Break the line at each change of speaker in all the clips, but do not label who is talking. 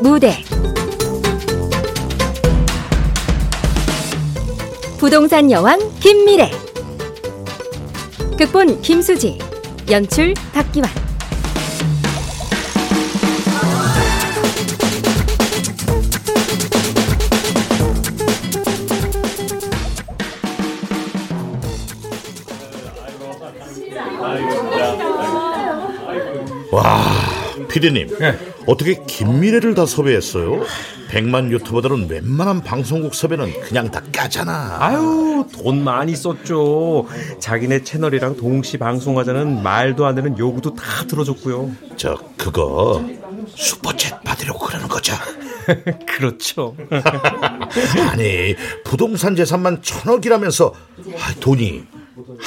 무대 부동산 여왕 김미래 극본 김수지 연출 박기환
와, 피디님. 네. 어떻게 김미래를 다 섭외했어요? 백만 유튜버들은 웬만한 방송국 섭외는 그냥 다 까잖아.
아유, 돈 많이 썼죠. 자기네 채널이랑 동시 방송하자는 말도 안 되는 요구도 다 들어줬고요.
저, 그거 슈퍼챗 받으려고 그러는 거죠?
그렇죠.
아니, 부동산 재산만 천억이라면서 아, 돈이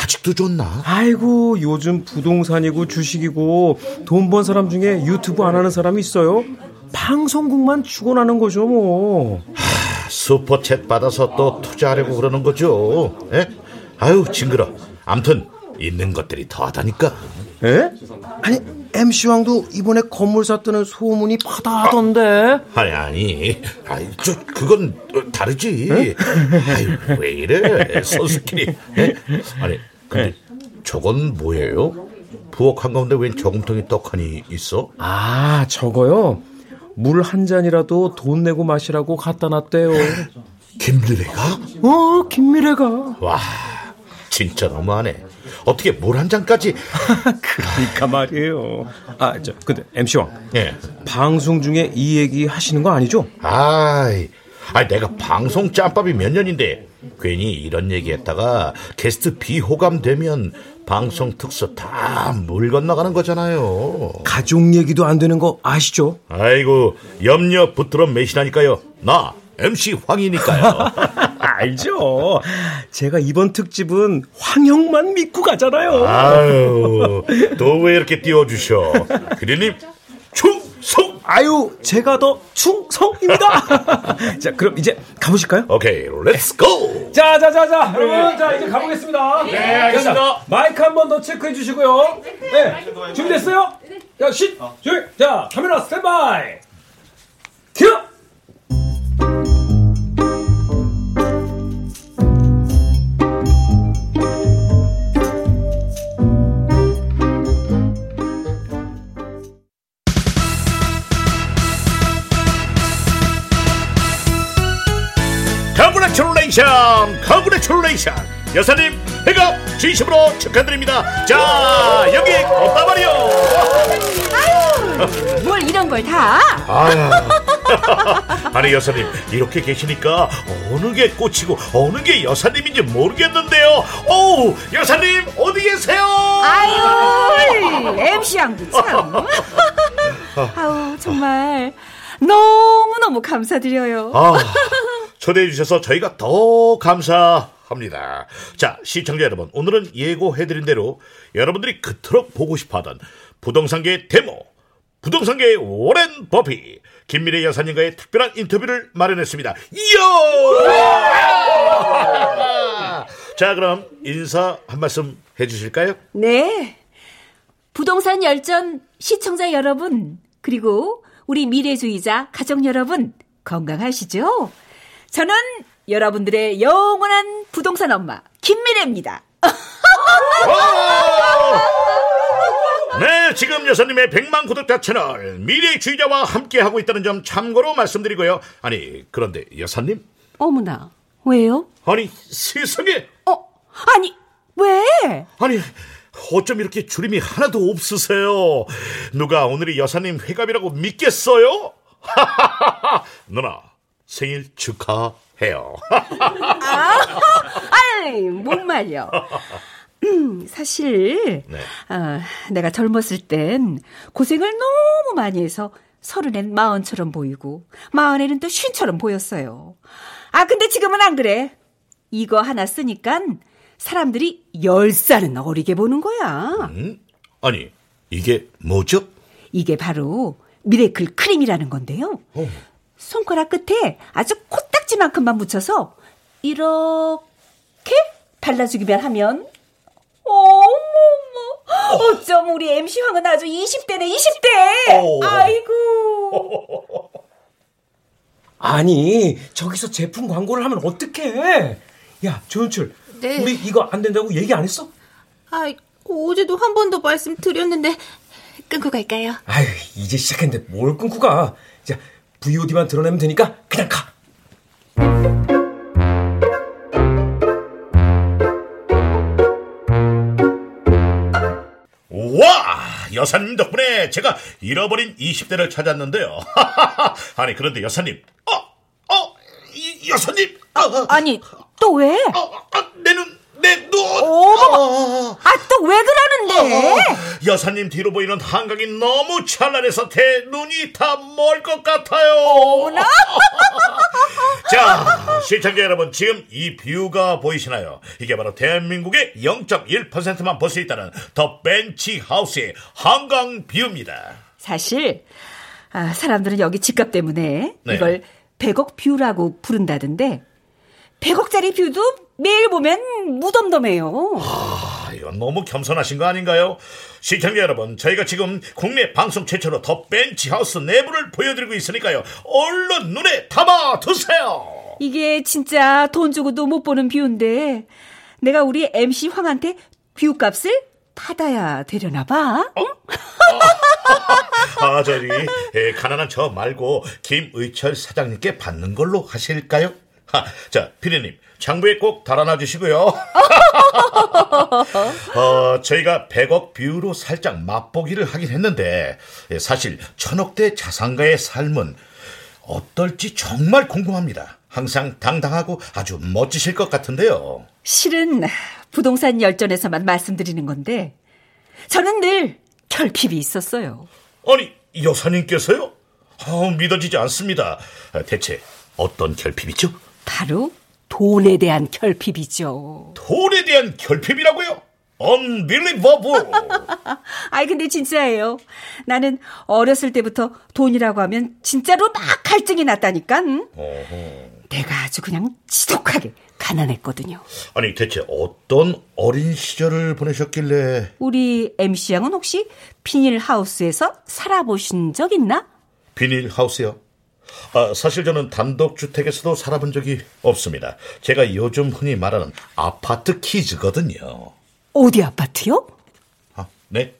아직도 좋나?
아이고 요즘 부동산이고 주식이고 돈 번 사람 중에 유튜브 안 하는 사람이 있어요? 방송국만 죽어나는 거죠 뭐.
하, 슈퍼챗 받아서 또 투자하려고 그러는 거죠. 에? 아유 징그러. 암튼 있는 것들이 더하다니까.
에? 아니 MC 왕도 이번에 건물 샀다는 소문이 바다하던데.
아, 아니 아니, 아니 저 그건 다르지. 아유 왜 이래 선수끼리. 에? 아니 근데 저건 뭐예요? 부엌 한가운데 웬 저금통이 떡하니 있어?
아 저거요. 물 한 잔이라도 돈 내고 마시라고 갖다 놨대요.
김미래가?
어, 김미래가.
와, 진짜 너무하네. 어떻게 물한 잔까지?
그러니까 말이에요. 아, 저 근데 MC 왕. 예. 방송 중에 이 얘기 하시는 거 아니죠?
아이, 아 내가 방송 짬밥이 몇 년인데 괜히 이런 얘기했다가 게스트 비호감 되면 방송 특서 다물 건너가는 거잖아요.
가족 얘기도 안 되는 거 아시죠?
아이고 염려 붙들어 매시라니까요. 나 MC 황이니까요.
알죠. 제가 이번 특집은 황형만 믿고 가잖아요.
아유, 또 왜 이렇게 띄워주셔? 피디님, 충성!
아유, 제가 더 충성입니다. 자, 그럼 이제 가보실까요?
오케이, let's go!
자, 자, 자, 자, 여러분, 자, 이제 가보겠습니다. 네, 알겠습니다. 자, 마이크 한 번 더 체크해 주시고요. 네, 준비됐어요? 자, 쉿! 조용! 자, 카메라 스탠바이! 큐!
congratulation congratulation 여사님 회갑 진심으로 축하드립니다. 자 여기 꽃다발이요.
아유 뭘 이런 걸다?
아니 여사님 이렇게 계시니까 어느 게 꽃이고 어느 게 여사님인지 모르겠는데요. 오 여사님 어디 계세요?
아유 MC 양도 참. 아우 정말 너무너무 감사드려요.
아. 초대해 주셔서 저희가 더 감사합니다. 자, 시청자 여러분, 오늘은 예고해드린 대로 여러분들이 그토록 보고 싶어하던 부동산계의 데모, 부동산계의 워렌 버피, 김미래 여사님과의 특별한 인터뷰를 마련했습니다. 이야! 자, 그럼 인사 한 말씀 해주실까요?
네. 부동산 열전 시청자 여러분, 그리고 우리 미래주의자 가족 여러분, 건강하시죠? 저는 여러분들의 영원한 부동산 엄마 김미래입니다.
네, 지금 여사님의 100만 구독자 채널 미래 주의자와 함께 하고 있다는 점 참고로 말씀드리고요. 아니, 그런데 여사님?
어머나, 왜요?
아니, 세상에!
어, 아니, 왜?
아니, 어쩜 이렇게 주림이 하나도 없으세요? 누가 오늘이 여사님 회갑이라고 믿겠어요? 누나, 생일 축하해요.
아, 아이, 못 말려. 음, 사실, 네. 아, 내가 젊었을 땐 고생을 너무 많이 해서 서른엔 마흔처럼 보이고, 마흔에는 또 쉰처럼 보였어요. 아, 근데 지금은 안 그래. 이거 하나 쓰니까 사람들이 열 살은 어리게 보는 거야. 음?
아니, 이게 뭐죠?
이게 바로 미래클 크림이라는 건데요. 어. 손가락 끝에 아주 코딱지만큼만 묻혀서 이렇게 발라주기만 하면 어머머 어쩜 우리 MC 황은 아주 20대네 20대 아이고
아니, 저기서 제품 광고를 하면 어떡해? 야, 조연출. 네. 우리 이거 안 된다고 얘기 안 했어?
아, 어제도 한 번 더 말씀드렸는데 끊고 갈까요?
아유, 이제 시작했는데 뭘 끊고 가? 자, VOD만 드러내면 되니까 그냥 가.
와! 여사님 덕분에 제가 잃어버린 20대를 찾았는데요. 아니, 그런데 여사님. 어, 어, 이, 여사님.
아, 아니, 또 왜?
어, 아, 내 눈, 내 눈.
어머, 아, 또 왜 그러는데? 어,
여사님 뒤로 보이는 한강이 너무 찬란해서 제 눈이 다 멀 것 같아요.
어머나.
자, 시청자 여러분, 지금 이 뷰가 보이시나요? 이게 바로 대한민국의 0.1%만 볼 수 있다는 더 벤치 하우스의 한강 뷰입니다.
사실, 아, 사람들은 여기 집값 때문에 네. 이걸 100억 뷰라고 부른다던데, 100억짜리 뷰도 매일 보면 무덤덤해요.
아, 이건 너무 겸손하신 거 아닌가요? 시청자 여러분, 저희가 지금 국내 방송 최초로 더 벤치하우스 내부를 보여드리고 있으니까요. 얼른 눈에 담아 두세요.
이게 진짜 돈 주고도 못 보는 뷰인데 내가 우리 MC 황한테 뷰 값을 받아야 되려나 봐. 응? 어?
아, 저기 가난한 저 말고 김의철 사장님께 받는 걸로 하실까요? 하, 자, 피디님, 장부에 꼭 달아놔 주시고요. 어, 저희가 100억 뷰로 살짝 맛보기를 하긴 했는데 사실 천억대 자산가의 삶은 어떨지 정말 궁금합니다. 항상 당당하고 아주 멋지실 것 같은데요.
실은 부동산 열전에서만 말씀드리는 건데 저는 늘 결핍이 있었어요.
아니, 여사님께서요? 아, 믿어지지 않습니다. 대체 어떤 결핍이죠?
바로 돈에 대한 결핍이죠.
돈에 대한 결핍이라고요? Unbelievable.
아이 근데 진짜예요. 나는 어렸을 때부터 돈이라고 하면 진짜로 막 갈증이 났다니까. 응? 내가 아주 그냥 지독하게 가난했거든요.
아니 대체 어떤 어린 시절을 보내셨길래?
우리 MC 양은 혹시 비닐 하우스에서 살아보신 적 있나?
비닐 하우스요? 아, 사실 저는 단독주택에서도 살아본 적이 없습니다. 제가 요즘 흔히 말하는 아파트 키즈거든요.
어디 아파트요?
아, 네?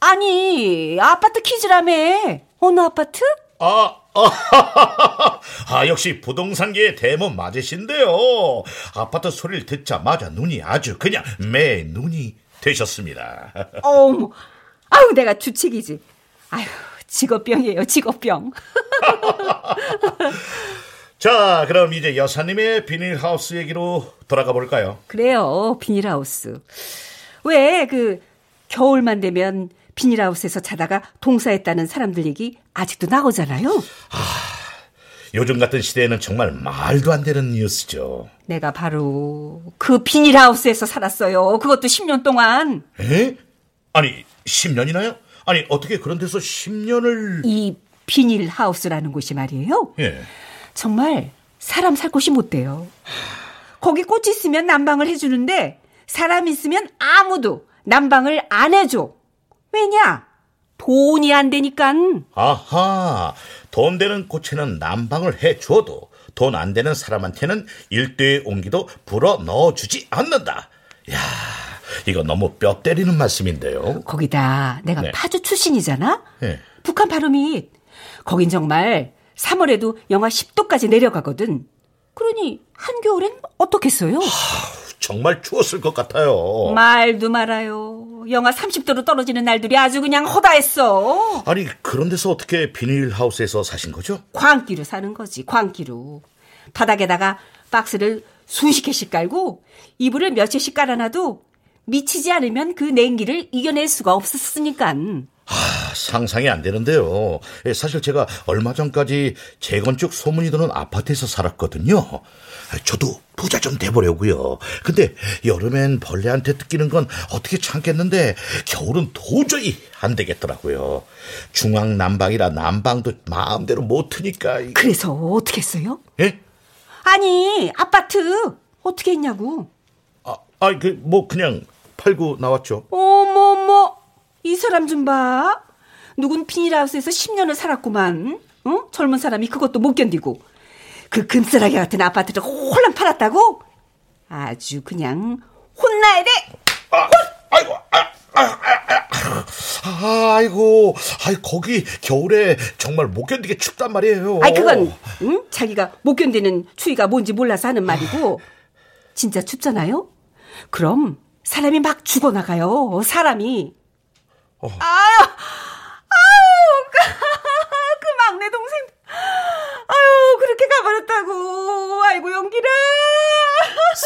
아니, 아파트 키즈라며. 어느 아파트?
아, 아, 아, 역시 부동산계의 대문 맞으신데요. 아파트 소리를 듣자마자 눈이 아주 그냥 매 눈이 되셨습니다.
어머, 아유, 내가 주책이지. 아유, 직업병이에요, 직업병.
자, 그럼 이제 여사님의 비닐하우스 얘기로 돌아가 볼까요?
그래요, 비닐하우스. 왜, 그, 겨울만 되면 비닐하우스에서 자다가 동사했다는 사람들 얘기 아직도 나오잖아요?
아, 요즘 같은 시대에는 정말 말도 안 되는 뉴스죠.
내가 바로 그 비닐하우스에서 살았어요. 그것도 10년 동안.
에? 아니, 10년이나요? 아니 어떻게 그런 데서 10년을
이 비닐 하우스라는 곳이 말이에요.
예.
정말 사람 살 곳이 못 돼요. 거기 꽃이 있으면 난방을 해주는데 사람 있으면 아무도 난방을 안 해줘. 왜냐? 돈이 안 되니까.
아하, 돈 되는 꽃에는 난방을 해줘도 돈 안 되는 사람한테는 일대의 온기도 불어 넣어주지 않는다. 야 이거 너무 뼈 때리는 말씀인데요.
거기다 내가 네. 파주 출신이잖아?
네.
북한 발음이 거긴 정말 3월에도 영하 10도까지 내려가거든. 그러니 한겨울엔 어떻겠어요?
정말 추웠을 것 같아요.
말도 말아요. 영하 30도로 떨어지는 날들이 아주 그냥 허다했어.
아니 그런 데서 어떻게 비닐하우스에서 사신 거죠?
광기로 사는 거지. 광기로. 바닥에다가 박스를 수십 개씩 깔고 이불을 몇개씩 깔아놔도 미치지 않으면 그 냉기를 이겨낼 수가 없었으니까.
아, 상상이 안 되는데요. 예, 사실 제가 얼마 전까지 재건축 소문이 도는 아파트에서 살았거든요. 저도 부자 좀 돼보려고요. 근데 여름엔 벌레한테 뜯기는 건 어떻게 참겠는데 겨울은 도저히 안 되겠더라고요. 중앙 난방이라 난방도 마음대로 못 트니까.
그래서 어떻게 했어요?
예?
아니 아파트 어떻게 했냐고.
아, 아, 그뭐 그냥 팔고 나왔죠.
어머머, 이 사람 좀 봐. 누군 비닐하우스에서 10년을 살았구만. 어? 젊은 사람이 그것도 못 견디고. 그 금싸라기 같은 아파트를 홀랑 팔았다고? 아주 그냥 혼나야 돼.
아, 아이고, 아, 아, 아, 아, 아이고, 아이 거기 겨울에 정말 못 견디게 춥단 말이에요.
아이 그건 응? 자기가 못 견디는 추위가 뭔지 몰라서 하는 말이고 진짜 춥잖아요. 그럼 사람이 막 죽어나가요. 사람이. 어. 아유, 그, 그 막내 동생. 아유, 그렇게 가버렸다고. 아이고, 용기라.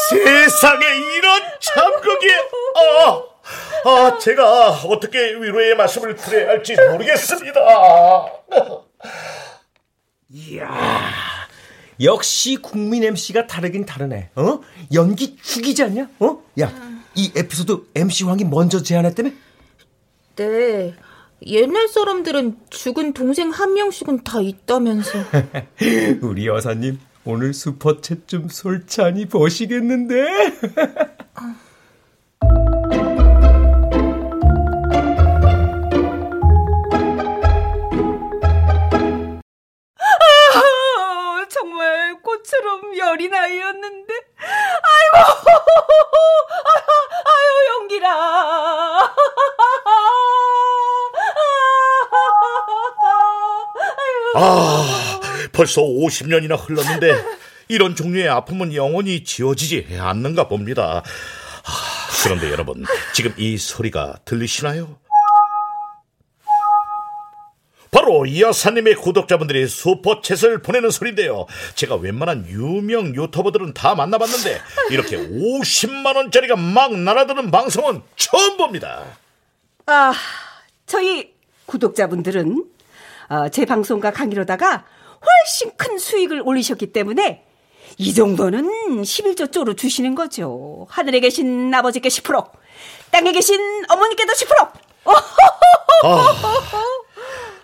세상에 이런 참극이, 아, 아, 제가 어떻게 위로의 말씀을 드려야 할지 모르겠습니다.
이야, 역시 국민 MC가 다르긴 다르네. 어? 연기 죽이지 않냐? 어? 야, 이 에피소드 MC 황이 먼저 제안했다며?
네. 옛날 사람들은 죽은 동생 한 명씩은 다 있다면서.
우리 여사님 오늘 슈퍼챗 좀 솔찬히 보시겠는데?
정말 꽃처럼 여린 아이였는데 아이고 아유 용기라
아 벌써 50년이나 흘렀는데 이런 종류의 아픔은 영원히 지워지지 않는가 봅니다 아, 그런데 여러분 지금 이 소리가 들리시나요? 바로 이 여사님의 구독자분들이 슈퍼챗을 보내는 소리인데요. 제가 웬만한 유명 유튜버들은 다 만나봤는데 이렇게 50만 원짜리가 막 날아드는 방송은 처음 봅니다.
아, 저희 구독자분들은 어, 제 방송과 강의로다가 훨씬 큰 수익을 올리셨기 때문에 이 정도는 11조 쪼로 주시는 거죠. 하늘에 계신 아버지께 10%, 땅에 계신 어머니께도 10%. 아,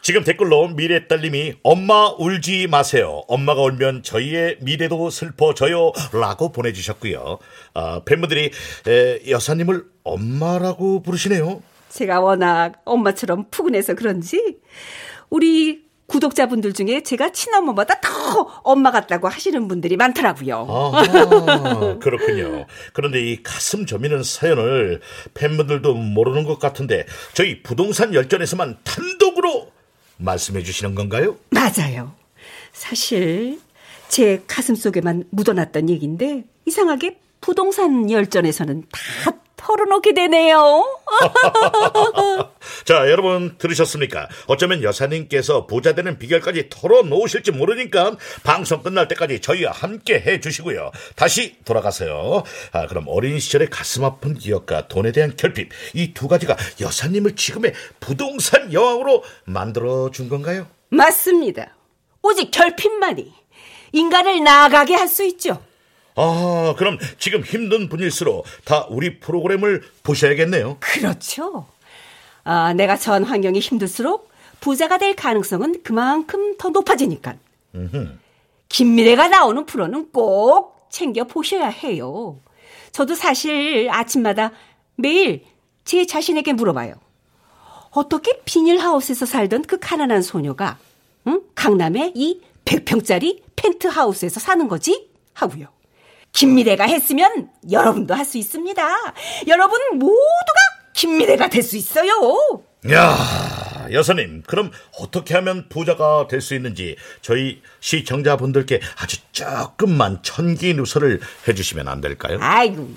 지금 댓글로 미래 딸님이 엄마 울지 마세요. 엄마가 울면 저희의 미래도 슬퍼져요. 라고 보내주셨고요. 아, 팬분들이 에, 여사님을 엄마라고 부르시네요.
제가 워낙 엄마처럼 푸근해서 그런지 우리 구독자분들 중에 제가 친엄마보다 더 엄마 같다고 하시는 분들이 많더라고요.
아, 그렇군요. 그런데 이 가슴 저미는 사연을 팬분들도 모르는 것 같은데 저희 부동산 열전에서만 단독으로 말씀해 주시는 건가요?
맞아요. 사실 제 가슴 속에만 묻어놨던 얘기인데 이상하게 부동산 열전에서는 다 털어놓게 되네요.
자, 여러분 들으셨습니까? 어쩌면 여사님께서 부자 되는 비결까지 털어놓으실지 모르니까 방송 끝날 때까지 저희와 함께 해주시고요. 다시 돌아가세요. 아, 그럼 어린 시절의 가슴 아픈 기억과 돈에 대한 결핍 이 두 가지가 여사님을 지금의 부동산 여왕으로 만들어 준 건가요?
맞습니다. 오직 결핍만이 인간을 나아가게 할 수 있죠.
아, 그럼 지금 힘든 분일수록 다 우리 프로그램을 보셔야겠네요.
그렇죠. 아, 내가 전 환경이 힘들수록 부자가 될 가능성은 그만큼 더 높아지니까. 김미래가 나오는 프로는 꼭 챙겨 보셔야 해요. 저도 사실 아침마다 매일 제 자신에게 물어봐요. 어떻게 비닐하우스에서 살던 그 가난한 소녀가 응? 강남의 이 100평짜리 펜트하우스에서 사는 거지? 하고요. 김미래가 했으면 여러분도 할 수 있습니다. 여러분 모두가 김미래가 될 수 있어요.
야, 여사님, 그럼 어떻게 하면 부자가 될 수 있는지 저희 시청자분들께 아주 조금만 천기 누설을 해주시면 안 될까요?
아이고,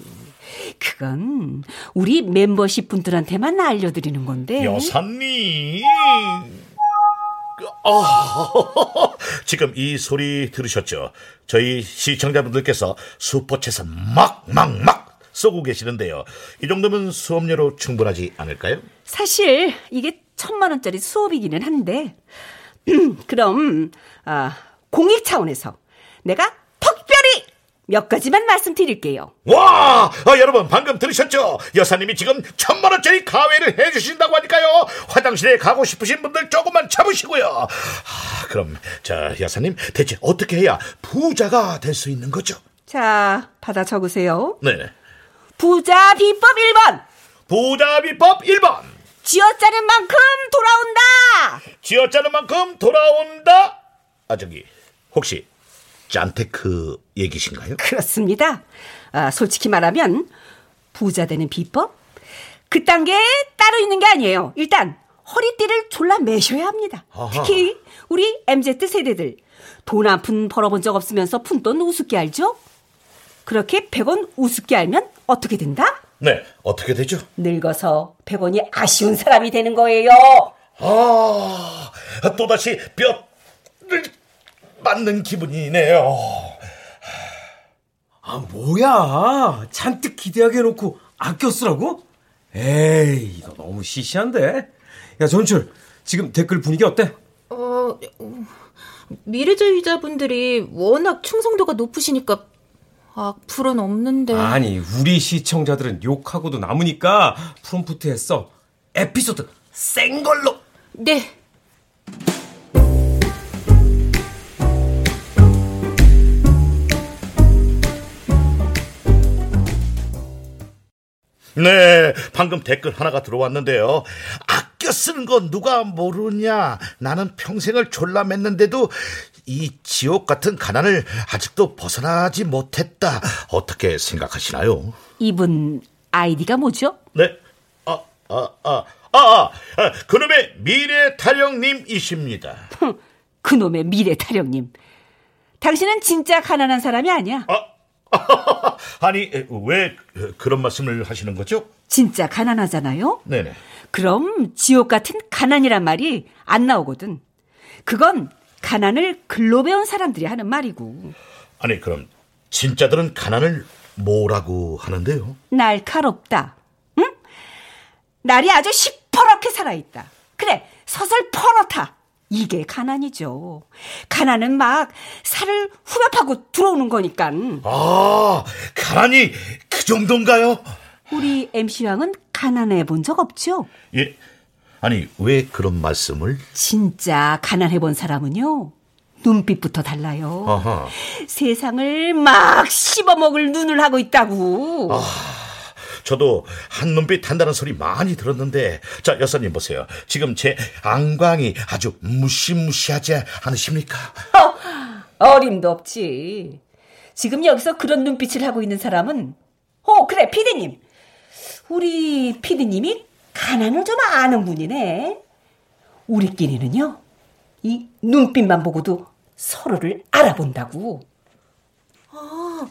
그건 우리 멤버십 분들한테만 알려드리는 건데.
여사님. 아, 지금 이 소리 들으셨죠? 저희 시청자분들께서 슈퍼챗을 막, 막, 막 쏘고 계시는데요. 이 정도면 수업료로 충분하지 않을까요?
사실 이게 천만 원짜리 수업이기는 한데, 그럼, 아, 공익 차원에서 내가 몇 가지만 말씀드릴게요.
와! 아, 여러분, 방금 들으셨죠? 여사님이 지금 천만 원짜리 가외를 해주신다고 하니까요. 화장실에 가고 싶으신 분들 조금만 참으시고요. 아, 그럼, 자, 여사님, 대체 어떻게 해야 부자가 될 수 있는 거죠?
자, 받아 적으세요.
네.
부자 비법 1번.
부자 비법 1번.
쥐어짜는 만큼 돌아온다.
쥐어짜는 만큼 돌아온다. 아, 저기, 혹시 짠테크 얘기신가요?
그렇습니다. 아, 솔직히 말하면 부자 되는 비법? 그딴 게 따로 있는 게 아니에요. 일단 허리띠를 졸라 매셔야 합니다. 아하. 특히 우리 MZ 세대들 돈 한 푼 벌어본 적 없으면서 푼돈 우습게 알죠? 그렇게 100원 우습게 알면 어떻게 된다?
네, 어떻게 되죠?
늙어서 100원이 아쉬운 사람이 되는 거예요.
아, 또다시 뼈를 맞는 기분이네요.
아, 뭐야. 잔뜩 기대하게 해놓고 아껴 쓰라고? 에이, 너 너무 시시한데? 야, 전출, 지금 댓글 분위기 어때? 어,
미래주의자분들이 워낙 충성도가 높으시니까 악플은 없는데.
아니, 우리 시청자들은 욕하고도 남으니까 프롬프트 했어. 에피소드 센 걸로.
네.
네, 방금 댓글 하나가 들어왔는데요. 아껴 쓰는 건 누가 모르냐. 나는 평생을 졸라 맸는데도 이 지옥 같은 가난을 아직도 벗어나지 못했다. 어떻게 생각하시나요?
이분 아이디가 뭐죠?
네. 아, 아, 아, 아, 아, 아 그놈의 미래 타령님이십니다.
그놈의 미래 타령님. 당신은 진짜 가난한 사람이 아니야.
아, 아니 왜 그런 말씀을 하시는 거죠?
진짜 가난하잖아요.
네네.
그럼 지옥 같은 가난이란 말이 안 나오거든. 그건 가난을 글로 배운 사람들이 하는 말이고.
아니 그럼 진짜들은 가난을 뭐라고 하는데요?
날카롭다. 응? 날이 아주 시퍼렇게 살아있다. 그래 서슬 퍼렇다. 이게 가난이죠. 가난은 막 살을 후벼파고 들어오는 거니까.
아, 가난이 그 정도인가요?
우리 MC왕은 가난해 본 적 없죠?
예. 아니, 왜 그런 말씀을?
진짜 가난해 본 사람은요. 눈빛부터 달라요. 아하. 세상을 막 씹어먹을 눈을 하고 있다고.
아. 저도 한 눈빛 한다는 소리 많이 들었는데, 자, 여사님 보세요. 지금 제 안광이 아주 무시무시하지 않으십니까?
어, 어림도 없지. 지금 여기서 그런 눈빛을 하고 있는 사람은, 어, 그래, 피디님. 우리 피디님이 가난을 좀 아는 분이네. 우리끼리는요, 이 눈빛만 보고도 서로를 알아본다고.
아,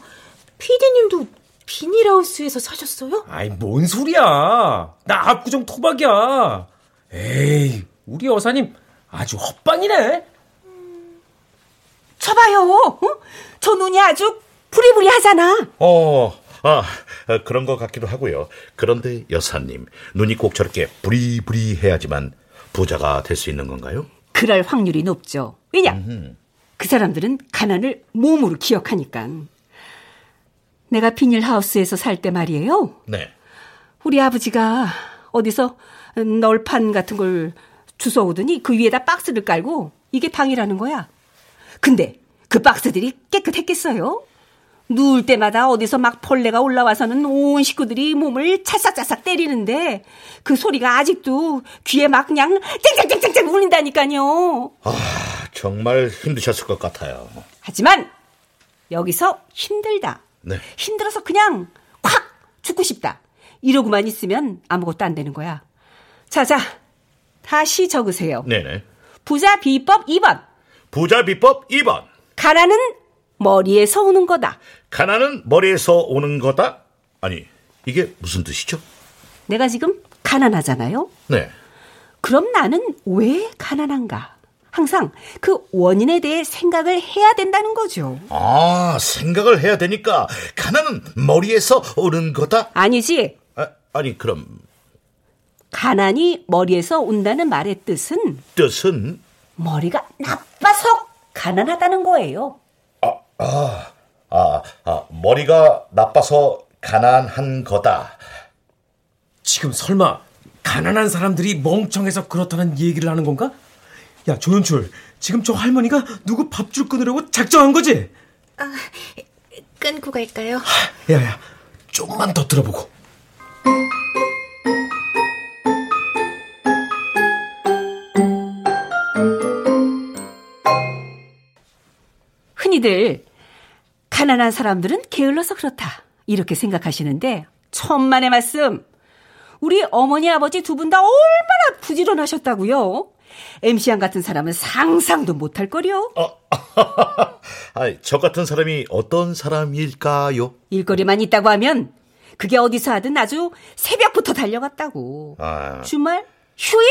피디님도 비닐하우스에서 사셨어요?
아이, 뭔 소리야. 나 압구정 토박이야. 에이, 우리 여사님 아주 헛방이네. 음...
저봐요. 어? 저 눈이 아주 부리부리하잖아.
어, 아, 그런 것 같기도 하고요. 그런데 여사님, 눈이 꼭 저렇게 부리부리해야지만 부자가 될 수 있는 건가요?
그럴 확률이 높죠. 왜냐? 음흠. 그 사람들은 가난을 몸으로 기억하니까. 내가 비닐하우스에서 살 때 말이에요.
네.
우리 아버지가 어디서 널판 같은 걸 주워오더니 그 위에다 박스를 깔고 이게 방이라는 거야. 근데 그 박스들이 깨끗했겠어요? 누울 때마다 어디서 막 벌레가 올라와서는 온 식구들이 몸을 찰싹찰싹 때리는데 그 소리가 아직도 귀에 막 그냥 쨍쨍쨍쨍 울린다니까요.
아, 정말 힘드셨을 것 같아요.
하지만 여기서 힘들다.
네.
힘들어서 그냥 콱 죽고 싶다. 이러고만 있으면 아무것도 안 되는 거야. 자, 자. 다시 적으세요.
네네.
부자 비법 2번.
부자 비법 2번.
가난은 머리에서 오는 거다.
가난은 머리에서 오는 거다? 아니, 이게 무슨 뜻이죠?
내가 지금 가난하잖아요?
네.
그럼 나는 왜 가난한가? 항상 그 원인에 대해 생각을 해야 된다는 거죠.
아, 생각을 해야 되니까 가난은 머리에서 오는 거다?
아니지.
아, 아니, 그럼.
가난이 머리에서 온다는 말의 뜻은?
뜻은?
머리가 나빠서 가난하다는 거예요.
아, 아, 아, 아 머리가 나빠서 가난한 거다.
지금 설마 가난한 사람들이 멍청해서 그렇다는 얘기를 하는 건가? 야, 조연출. 지금 저 할머니가 누구 밥줄 끊으려고 작정한 거지?
아, 끊고 갈까요?
야, 야, 좀만 더 들어보고.
흔히들 가난한 사람들은 게을러서 그렇다. 이렇게 생각하시는데 천만의 말씀. 우리 어머니 아버지 두 분 다 얼마나 부지런하셨다고요. MC양 같은 사람은 상상도 못할 거요. 어,
아이, 저 같은 사람이 어떤 사람일까요?
일거리만 있다고 하면 그게 어디서 하든 아주 새벽부터 달려갔다고. 아. 주말? 휴일?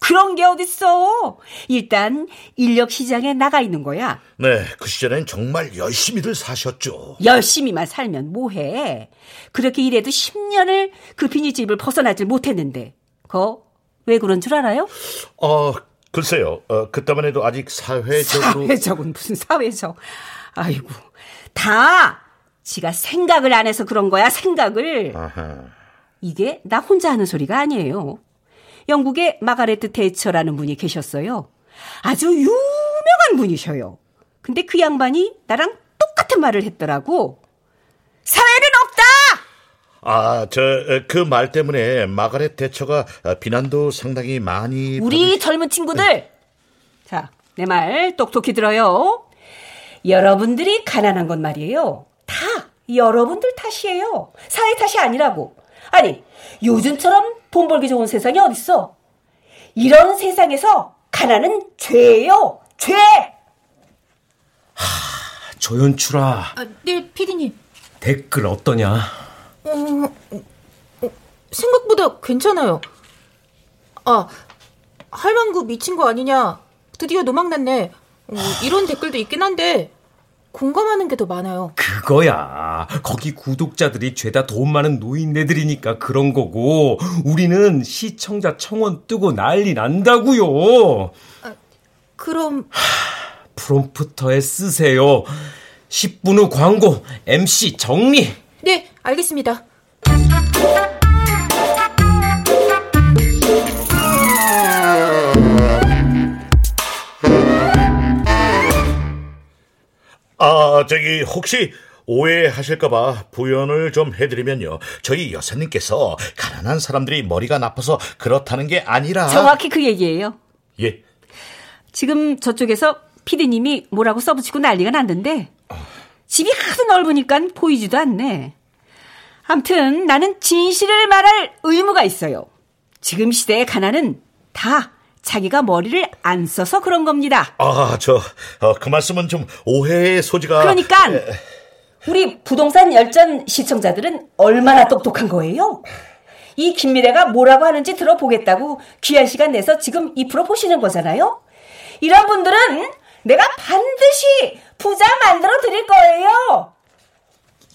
그런 게 어딨어. 일단 인력 시장에 나가 있는 거야.
네, 그 시절엔 정말 열심히들 사셨죠.
열심히만 살면 뭐해. 그렇게 일해도 10년을 그 비니집을 벗어나질 못했는데. 거 왜 그런 줄 알아요?
어, 글쎄요. 어, 그때만 해도 아직 사회적으로
사회적은 무슨 사회적. 아이고. 다 지가 생각을 안 해서 그런 거야, 생각을. 아하. 이게 나 혼자 하는 소리가 아니에요. 영국의 마가레트 대처라는 분이 계셨어요. 아주 유명한 분이셔요. 근데 그 양반이 나랑 똑같은 말을 했더라고. 없다!
아, 저, 그 말 때문에 마가렛 대처가 비난도 상당히 많이.
우리 받으시... 젊은 친구들! 네. 자, 내 말 똑똑히 들어요. 여러분들이 가난한 건 말이에요. 다 여러분들 탓이에요. 사회 탓이 아니라고. 아니, 요즘처럼 돈 벌기 좋은 세상이 어딨어? 이런 세상에서 가난은 죄예요. 죄!
하, 조연출아.
아, 네, 피디님.
댓글 어떠냐? 어,
어, 생각보다 괜찮아요. 아, 할망구 미친 거 아니냐? 드디어 노망났네. 어, 이런 댓글도 있긴 한데 공감하는 게 더 많아요.
그거야. 거기 구독자들이 죄다 돈 많은 노인네들이니까 그런 거고, 우리는 시청자 청원 뜨고 난리 난다고요. 아,
그럼 하,
프롬프터에 쓰세요. 10분 후 광고 MC 정리.
네, 알겠습니다.
아, 저기 혹시 오해하실까봐 부연을 좀 해드리면요. 저희 여사님께서 가난한 사람들이 머리가 나빠서 그렇다는 게 아니라
정확히 그 얘기예요.
예.
지금 저쪽에서 피디님이 뭐라고 써붙이고 난리가 났는데 집이 하도 넓으니까 보이지도 않네. 암튼 나는 진실을 말할 의무가 있어요. 지금 시대의 가난은 다 자기가 머리를 안 써서 그런 겁니다.
아, 저, 어, 그 말씀은 좀 오해의 소지가.
그러니까, 에... 우리 부동산 열전 시청자들은 얼마나 똑똑한 거예요? 이 김미래가 뭐라고 하는지 들어보겠다고 귀한 시간 내서 지금 이 프로 보시는 거잖아요? 이런 분들은 내가 반드시 부자 만들어 드릴 거예요!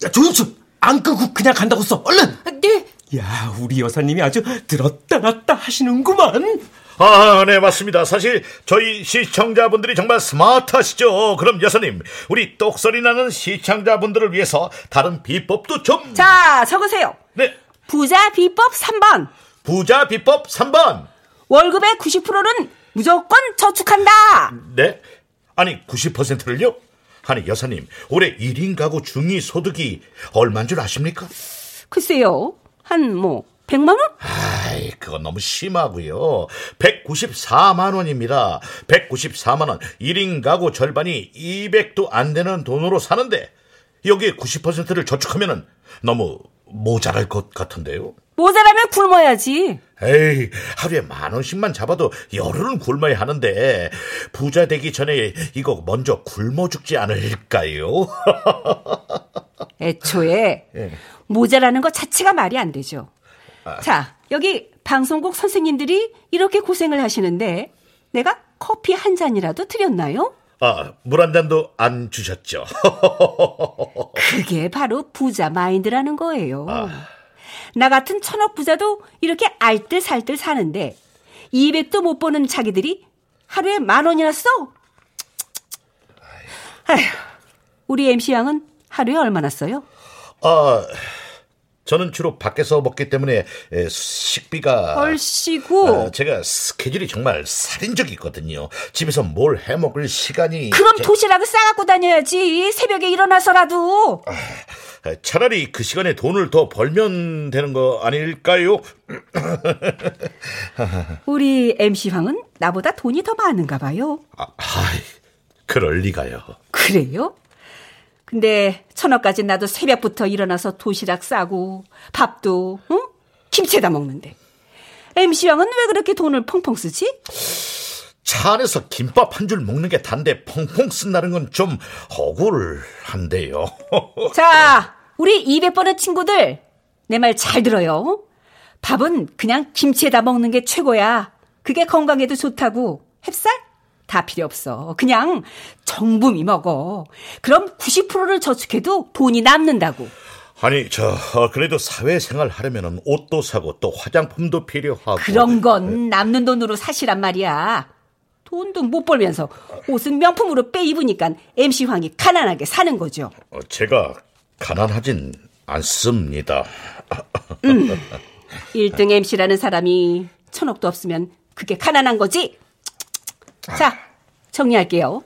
야, 조영수! 안 끄고 그냥 간다고 써! 얼른!
네!
야, 우리 여사님이 아주 들었다 놨다 하시는구만!
아, 네, 맞습니다. 사실 저희 시청자분들이 정말 스마트하시죠. 그럼 여사님, 우리 똑소리 나는 시청자분들을 위해서 다른 비법도 좀.
자, 적으세요.
네.
부자 비법 3번.
부자 비법 3번.
월급의 90%는 무조건 저축한다.
네? 아니, 90%를요? 아니, 여사님, 올해 1인 가구 중위 소득이 얼마인 줄 아십니까?
글쎄요. 한, 뭐, 100만 원?
아이, 그건 너무 심하고요. 194만 원입니다. 194만 원. 1인 가구 절반이 200도 안 되는 돈으로 사는데 여기에 90%를 저축하면 너무 모자랄 것 같은데요.
모자라면 굶어야지.
에이, 하루에 만 원씩만 잡아도 열흘은 굶어야 하는데 부자 되기 전에 이거 먼저 굶어 죽지 않을까요?
애초에 네. 모자라는 것 자체가 말이 안 되죠. 아. 자, 여기 방송국 선생님들이 이렇게 고생을 하시는데 내가 커피 한 잔이라도 드렸나요?
아, 물 한 잔도 안 주셨죠.
그게 바로 부자 마인드라는 거예요. 아. 나 같은 천억 부자도 이렇게 알뜰살뜰 사는데 200도 못 보는 자기들이 하루에 만 원이나 써? 아휴, 우리 MC 양은 하루에 얼마나 써요?
아, 저는 주로 밖에서 먹기 때문에 식비가
얼씨구
어, 제가 스케줄이 정말 살인적이거든요. 집에서 뭘 해먹을 시간이
그럼 제... 도시락을 싸갖고 다녀야지 새벽에 일어나서라도
아, 차라리 그 시간에 돈을 더 벌면 되는 거 아닐까요?
우리 MC 황은 나보다 돈이 더 많은가 봐요.
아, 아이, 그럴 리가요.
그래요? 근데 천억까지 나도 새벽부터 일어나서 도시락 싸고 밥도 응? 김치에다 먹는데 MC왕은 왜 그렇게 돈을 펑펑 쓰지?
차 안에서 김밥 한 줄 먹는 게 단데 펑펑 쓴다는 건 좀 억울한데요.
자, 우리 200번의 친구들 내 말 잘 들어요. 밥은 그냥 김치에다 먹는 게 최고야. 그게 건강에도 좋다고. 햅쌀? 다 필요 없어. 그냥 정부미 먹어. 그럼 90%를 저축해도 돈이 남는다고.
아니, 저, 어, 그래도 사회생활 하려면 옷도 사고 또 화장품도 필요하고.
그런 건 남는 돈으로 사시란 말이야. 돈도 못 벌면서 옷은 명품으로 빼 입으니까 MC황이 가난하게 사는 거죠.
어, 제가 가난하진 않습니다.
음, 1등 MC라는 사람이 천억도 없으면 그게 가난한 거지? 자, 정리할게요.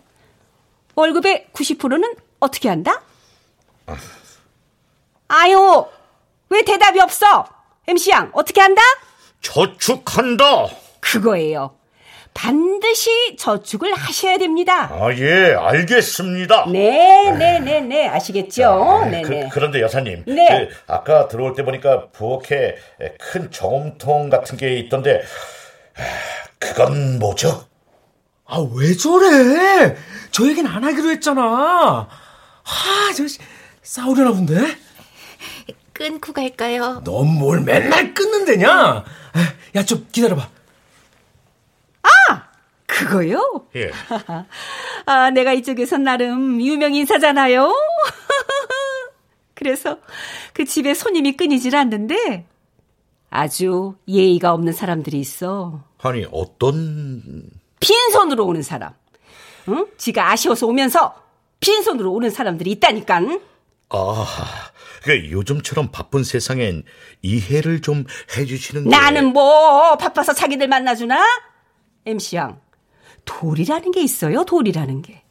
월급의 90%는 어떻게 한다? 아유, 왜 대답이 없어? MC양, 어떻게 한다?
저축한다!
그거예요. 반드시 저축을 하셔야 됩니다.
아, 예, 알겠습니다.
네, 네, 네, 네. 아시겠죠? 네, 네.
그, 런데 여사님.
네.
그 아까 들어올 때 보니까 부엌에 큰 저금통 같은 게 있던데, 그건 뭐죠?
아, 왜 저래? 저 얘기는 안 하기로 했잖아. 아, 저, 싸우려나 본데?
끊고 갈까요?
넌 뭘 맨날 끊는데냐? 야, 좀 기다려봐.
아! 그거요?
예.
아, 내가 이쪽에선 나름 유명 인사잖아요. 그래서 그 집에 손님이 끊이질 않는데 아주 예의가 없는 사람들이 있어.
아니, 어떤.
빈손으로 오는 사람. 응? 지가 아쉬워서 오면서 빈손으로 오는 사람들이 있다니까.
아, 그 요즘처럼 바쁜 세상엔 이해를 좀 해주시는 게.
나는 뭐 바빠서 자기들 만나주나? MC양, 돌이라는 게 있어요, 돌이라는 게.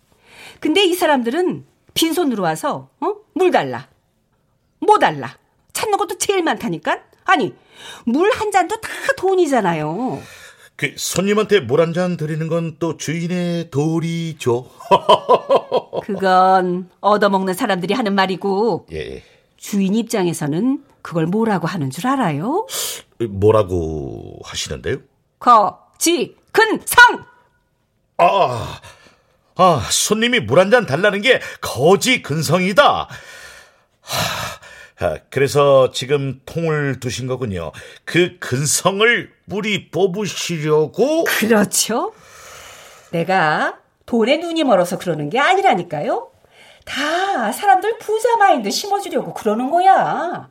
근데 이 사람들은 빈손으로 와서, 어? 물 달라. 뭐 달라. 찾는 것도 제일 많다니까? 아니, 물 한 잔도 다 돈이잖아요.
그 손님한테 물 한 잔 드리는 건 또 주인의 도리죠.
그건 얻어먹는 사람들이 하는 말이고,
예.
주인 입장에서는 그걸 뭐라고 하는 줄 알아요?
뭐라고 하시는데요?
거, 지, 근, 성!
아, 아, 손님이 물 한 잔 달라는 게 거지 근성이다. 하, 아, 그래서 지금 통을 두신 거군요. 그 근성을 뿌리 뽑으시려고?
그렇죠. 내가 돈에 눈이 멀어서 그러는 게 아니라니까요. 다 사람들 부자 마인드 심어주려고 그러는 거야.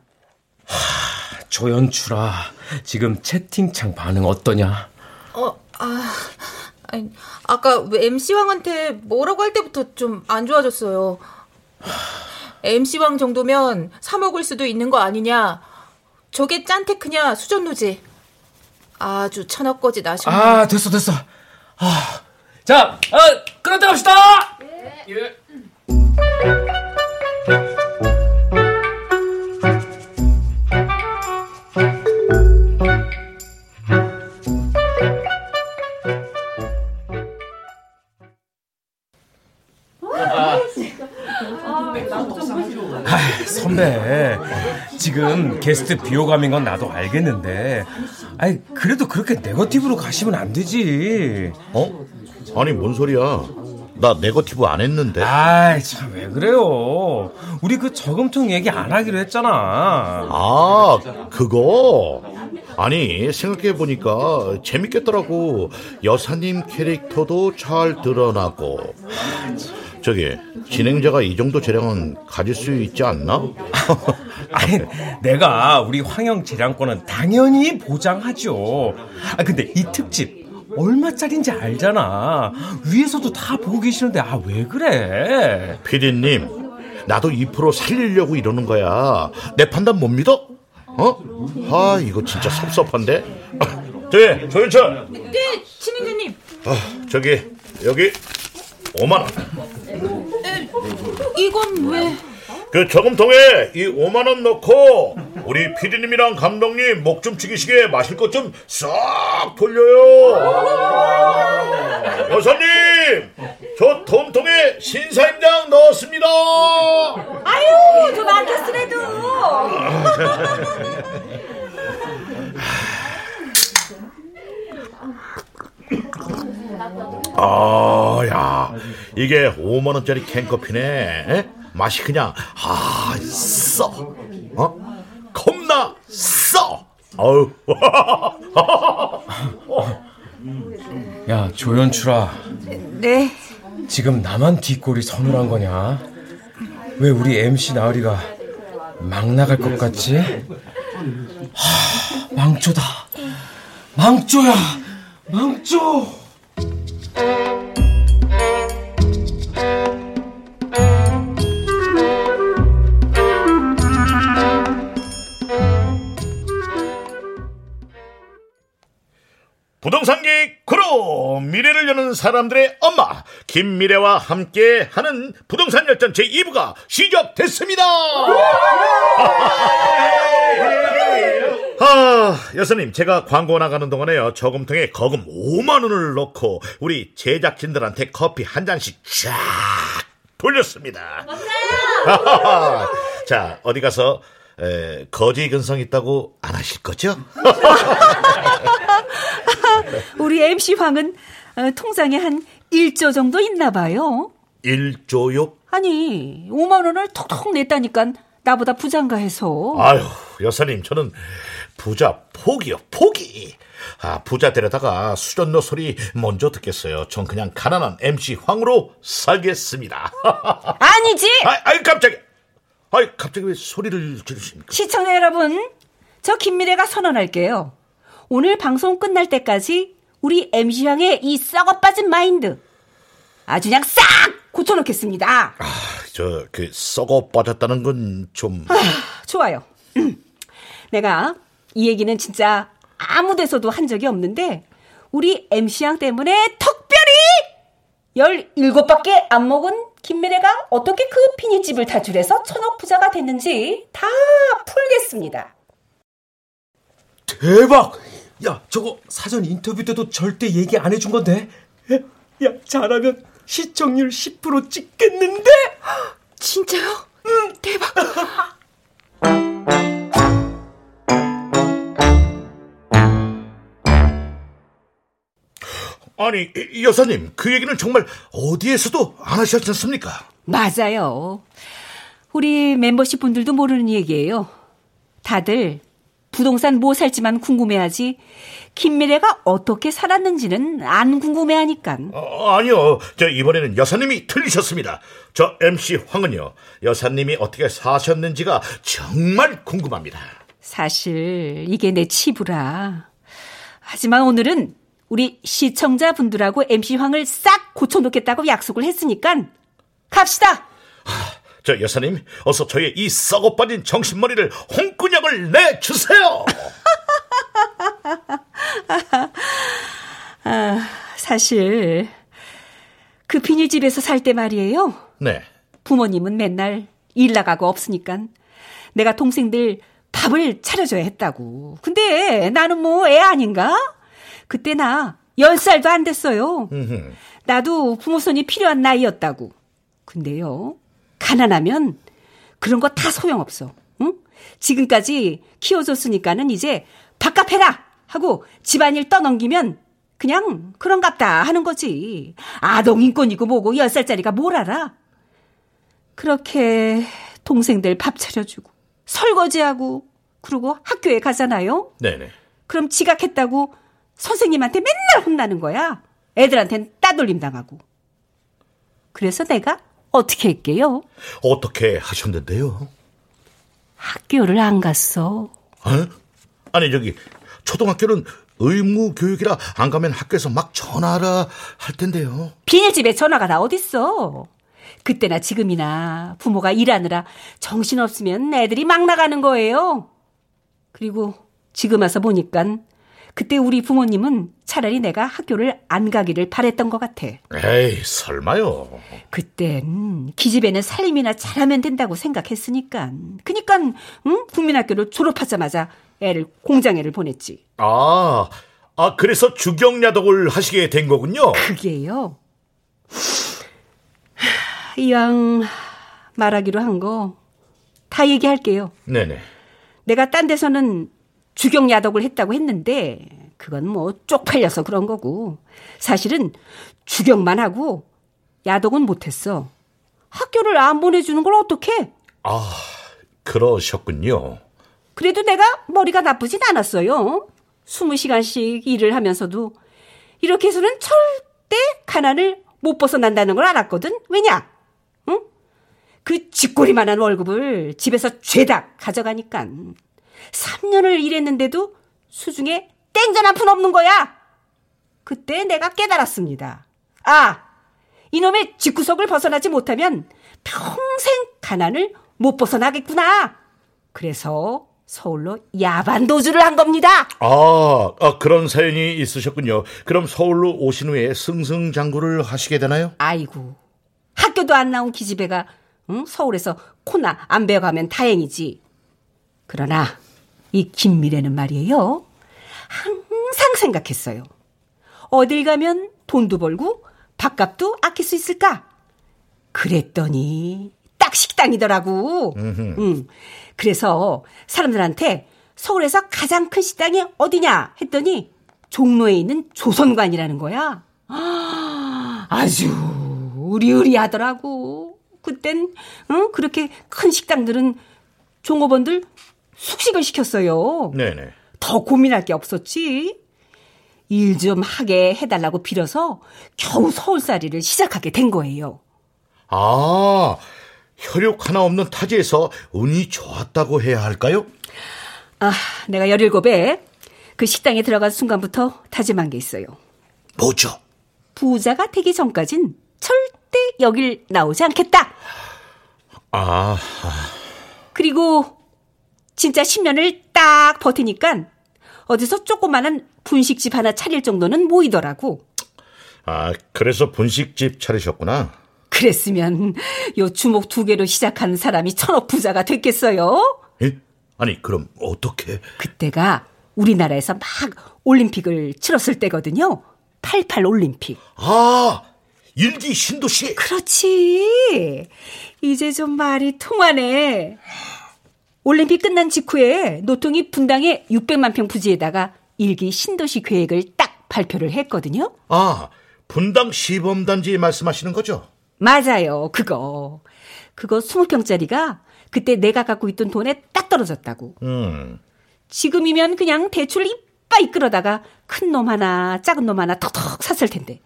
조연출아, 지금 채팅창 반응 어떠냐?
어, 아, 아니, 아까 MC왕한테 뭐라고 할 때부터 좀 안 좋아졌어요. MC왕 정도면 사먹을 수도 있는 거 아니냐? 저게 짠테크냐, 수전노지? 아주 천억거지 나셨네.
아, 됐어, 됐어. 아, 자, 아, 끊었다 갑시다! 네. 예. 지금 게스트 비호감인 건 나도 알겠는데, 아니 그래도 그렇게 네거티브로 가시면 안 되지.
어? 아니 뭔 소리야? 나 네거티브 안 했는데.
아이 참 왜 그래요? 우리 그 저금통 얘기 안 하기로 했잖아.
아 그거. 아니 생각해 보니까 재밌겠더라고. 여사님 캐릭터도 잘 드러나고. 저기 진행자가 이 정도 재량은 가질 수 있지 않나?
아니 내가 우리 황영 재량권은 당연히 보장하죠. 아 근데 이 특집 얼마짜린지 알잖아. 위에서도 다 보고 계시는데 아 왜 그래?
피디님 나도 2% 살리려고 이러는 거야. 내 판단 못 믿어? 어? 아 이거 진짜 섭섭한데. 저기 조윤철.
네, 진행자님.
아 저기 여기 5만 원.
이건 왜?
그 저금통에 이 5만 원 넣고 우리 피디님이랑 감독님 목좀 축이시게 마실 것 좀 싹 돌려요. 여사님 저 톰통에 신사임당 넣었습니다.
아유, 저 막혔으래도.
아, 야, 이게 5만 원짜리 캔커피네. 에? 맛이 그냥 아, 써. 어? 겁나 써. 어우.
야, 조연출아.
네.
지금 나만 뒷골이 서늘한 거냐? 왜 우리 MC 나으리가 막 나갈 것 같지? 하, 망조다. 망조야. 망조.
부동산계 구로 미래를 여는 사람들의 엄마 김미래와 함께 하는 부동산 열전 제 2부가 시작됐습니다. 아, 여사님, 제가 광고 나가는 동안에요, 저금통에 거금 5만 원을 넣고 우리 제작진들한테 커피 한 잔씩 쫙 돌렸습니다. 자, 어디 가서 에, 거지 근성 있다고 안 하실 거죠?
우리 MC 황은 어, 통장에 한 1조 정도 있나 봐요.
1조요?
아니, 5만 원을 톡톡 냈다니까 나보다 부장가 해서.
아유, 여사님, 저는 부자 포기요, 포기. 아, 부자 데려다가 수전노 소리 먼저 듣겠어요. 전 그냥 가난한 MC 황으로 살겠습니다.
아니지!
아, 아이, 깜짝이야. 아이, 갑자기 왜 소리를 지르십니까?
시청자 여러분, 저 김미래가 선언할게요. 오늘 방송 끝날 때까지 우리 MC황의 이 썩어 빠진 마인드 아주 그냥 싹 고쳐놓겠습니다.
아, 저, 그, 썩어 빠졌다는 건 좀.
아, 좋아요. 내가 이 얘기는 진짜 아무 데서도 한 적이 없는데 우리 MC양 때문에 특별히 17밖에 안 먹은 김미래가 어떻게 그 피니집을 탈출해서 천억 부자가 됐는지 다 풀겠습니다.
대박! 야, 저거 사전 인터뷰 때도 절대 얘기 안 해준 건데? 야, 잘하면 시청률 10% 찍겠는데?
진짜요?
응, 대박!
아니, 여사님, 그 얘기는 정말 어디에서도 안 하셨지 않습니까?
맞아요. 우리 멤버십 분들도 모르는 얘기예요. 다들 부동산 뭐 살지만 궁금해하지 김미래가 어떻게 살았는지는 안 궁금해하니까.
어, 아니요. 저 이번에는 여사님이 틀리셨습니다. 저 MC 황은요. 여사님이 어떻게 사셨는지가 정말 궁금합니다.
사실 이게 내 치부라. 하지만 오늘은 우리 시청자분들하고 MC 황을 싹 고쳐놓겠다고 약속을 했으니까 갑시다.
저 여사님, 어서 저의 이 썩어 빠진 정신머리를 홍군형을 내주세요.
아, 사실 그 비닐 집에서 살 때 말이에요.
네.
부모님은 맨날 일 나가고 없으니까 내가 동생들 밥을 차려줘야 했다고. 근데 나는 뭐 애 아닌가? 그때 나 10살도 안 됐어요. 나도 부모 손이 필요한 나이였다고. 근데요, 가난하면 그런 거 다 소용없어. 응? 지금까지 키워줬으니까는 이제 밥값 해라! 하고 집안일 떠넘기면 그냥 그런갑다 하는 거지. 아동 인권이고 뭐고 10살짜리가 뭘 알아? 그렇게 동생들 밥 차려주고 설거지하고 그리고 학교에 가잖아요.
네네.
그럼 지각했다고 선생님한테 맨날 혼나는 거야. 애들한텐 따돌림 당하고. 그래서 내가 어떻게 할게요?
어떻게 하셨는데요?
학교를 안 갔어.
어? 아니 저기 초등학교는 의무 교육이라 안 가면 학교에서 막 전화하라 할 텐데요.
비닐집에 전화가 다 어딨어. 그때나 지금이나 부모가 일하느라 정신 없으면 애들이 막 나가는 거예요. 그리고 지금 와서 보니깐 그때 우리 부모님은 차라리 내가 학교를 안 가기를 바랬던 것 같아.
에이 설마요.
그땐 기집애는 살림이나 잘하면 된다고 생각했으니까. 그니까 응? 국민학교를 졸업하자마자 애를 공장애를 보냈지.
아, 아 그래서 주경야독을 하시게 된 거군요.
그게요. 이왕 말하기로 한 거 다 얘기할게요.
네네.
내가 딴 데서는 주경 야독을 했다고 했는데 그건 뭐 쪽팔려서 그런 거고 사실은 주경만 하고 야독은 못했어. 학교를 안 보내주는 걸 어떡해?
아, 그러셨군요.
그래도 내가 머리가 나쁘진 않았어요. 20시간씩 일을 하면서도 이렇게 해서는 절대 가난을 못 벗어난다는 걸 알았거든. 왜냐? 응? 그 쥐꼬리만한 월급을 집에서 죄다 가져가니까 3년을 일했는데도 수중에 땡전 한 푼 없는 거야. 그때 내가 깨달았습니다. 아, 이놈의 집구석을 벗어나지 못하면 평생 가난을 못 벗어나겠구나. 그래서 서울로 야반 도주를 한 겁니다.
아, 아, 그런 사연이 있으셨군요. 그럼 서울로 오신 후에 승승장구를 하시게 되나요?
아이고, 학교도 안 나온 기집애가 응? 서울에서 코나 안 배워가면 다행이지. 그러나 이 김미래는 말이에요. 항상 생각했어요. 어딜 가면 돈도 벌고 밥값도 아낄 수 있을까? 그랬더니 딱 식당이더라고. 응. 그래서 사람들한테 서울에서 가장 큰 식당이 어디냐 했더니 종로에 있는 조선관이라는 거야. 아주 우리우리하더라고. 그땐 응? 그렇게 큰 식당들은 종업원들 숙식을 시켰어요.
네네.
더 고민할 게 없었지. 일 좀 하게 해달라고 빌어서 겨우 서울살이를 시작하게 된 거예요.
아, 혈육 하나 없는 타지에서 운이 좋았다고 해야 할까요?
아, 내가 17에 그 식당에 들어간 순간부터 다짐한 게 있어요.
뭐죠?
부자가 되기 전까진 절대 여길 나오지 않겠다.
아,
그리고 진짜 10년을 딱 버티니까 어디서 조그마한 분식집 하나 차릴 정도는 모이더라고.
아, 그래서 분식집 차리셨구나.
그랬으면 요 주먹 두 개로 시작한 사람이 천억 부자가 됐겠어요?
예? 아니, 그럼 어떻게?
그때가 우리나라에서 막 올림픽을 치렀을 때거든요. 88 올림픽.
아, 일기 신도시.
그렇지. 이제 좀 말이 통하네. 올림픽 끝난 직후에 노통이 분당의 600만 평 부지에다가 일기 신도시 계획을 딱 발표를 했거든요.
아, 분당 시범단지 말씀하시는 거죠?
맞아요. 그거. 그거 20평짜리가 그때 내가 갖고 있던 돈에 딱 떨어졌다고.
음.
지금이면 그냥 대출 이빠 이 끌어다가 큰 놈 하나, 작은 놈 하나 턱턱 샀을 텐데.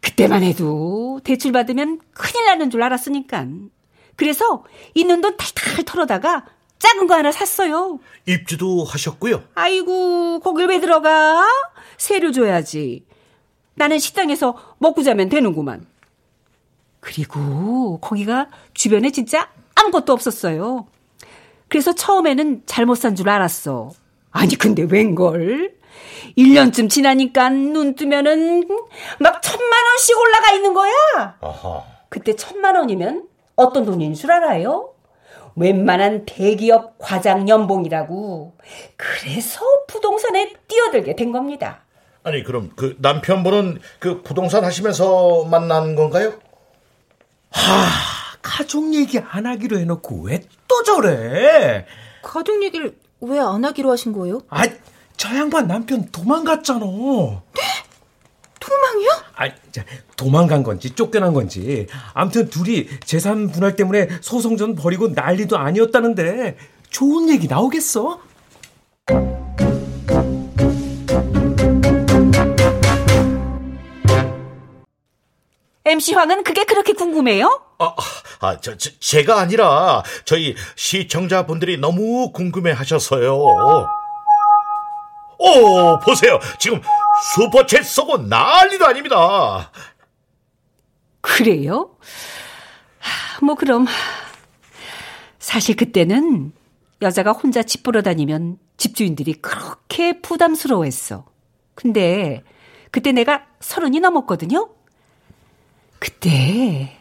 그때만 해도 대출 받으면 큰일 나는 줄 알았으니까. 그래서 있는 돈 탈탈 털어다가 작은 거 하나 샀어요.
입주도 하셨고요.
아이고, 거길 왜 들어가? 세료 줘야지. 나는 식당에서 먹고 자면 되는구만. 그리고 거기가 주변에 진짜 아무것도 없었어요. 그래서 처음에는 잘못 산 줄 알았어. 아니, 근데 웬걸? 1년쯤 지나니까 눈 뜨면은 막 천만 원씩 올라가 있는 거야.
아하.
그때 천만 원이면 어떤 돈인 줄 알아요? 웬만한 대기업 과장 연봉이라고. 그래서 부동산에 뛰어들게 된 겁니다.
아니, 그럼 그 남편분은 그 부동산 하시면서 만난 건가요?
하, 가족 얘기 안 하기로 해놓고 왜 또 저래?
가족 얘기를 왜 안 하기로 하신 거예요?
아, 저 양반 남편 도망갔잖아.
도망이요?
아, 자, 도망간 건지 쫓겨난 건지 아무튼 둘이 재산 분할 때문에 소송전 벌이고 난리도 아니었다는데 좋은 얘기 나오겠어?
MC 황은 그게 그렇게 궁금해요?
아, 아 저, 저, 제가 아니라 저희 시청자분들이 너무 궁금해 하셔서요. 오, 보세요. 지금 슈퍼챗 쏘고 난리도 아닙니다.
그래요? 뭐 그럼 사실 그때는 여자가 혼자 집 보러 다니면 집주인들이 그렇게 부담스러워했어. 근데 그때 내가 서른이 넘었거든요. 그때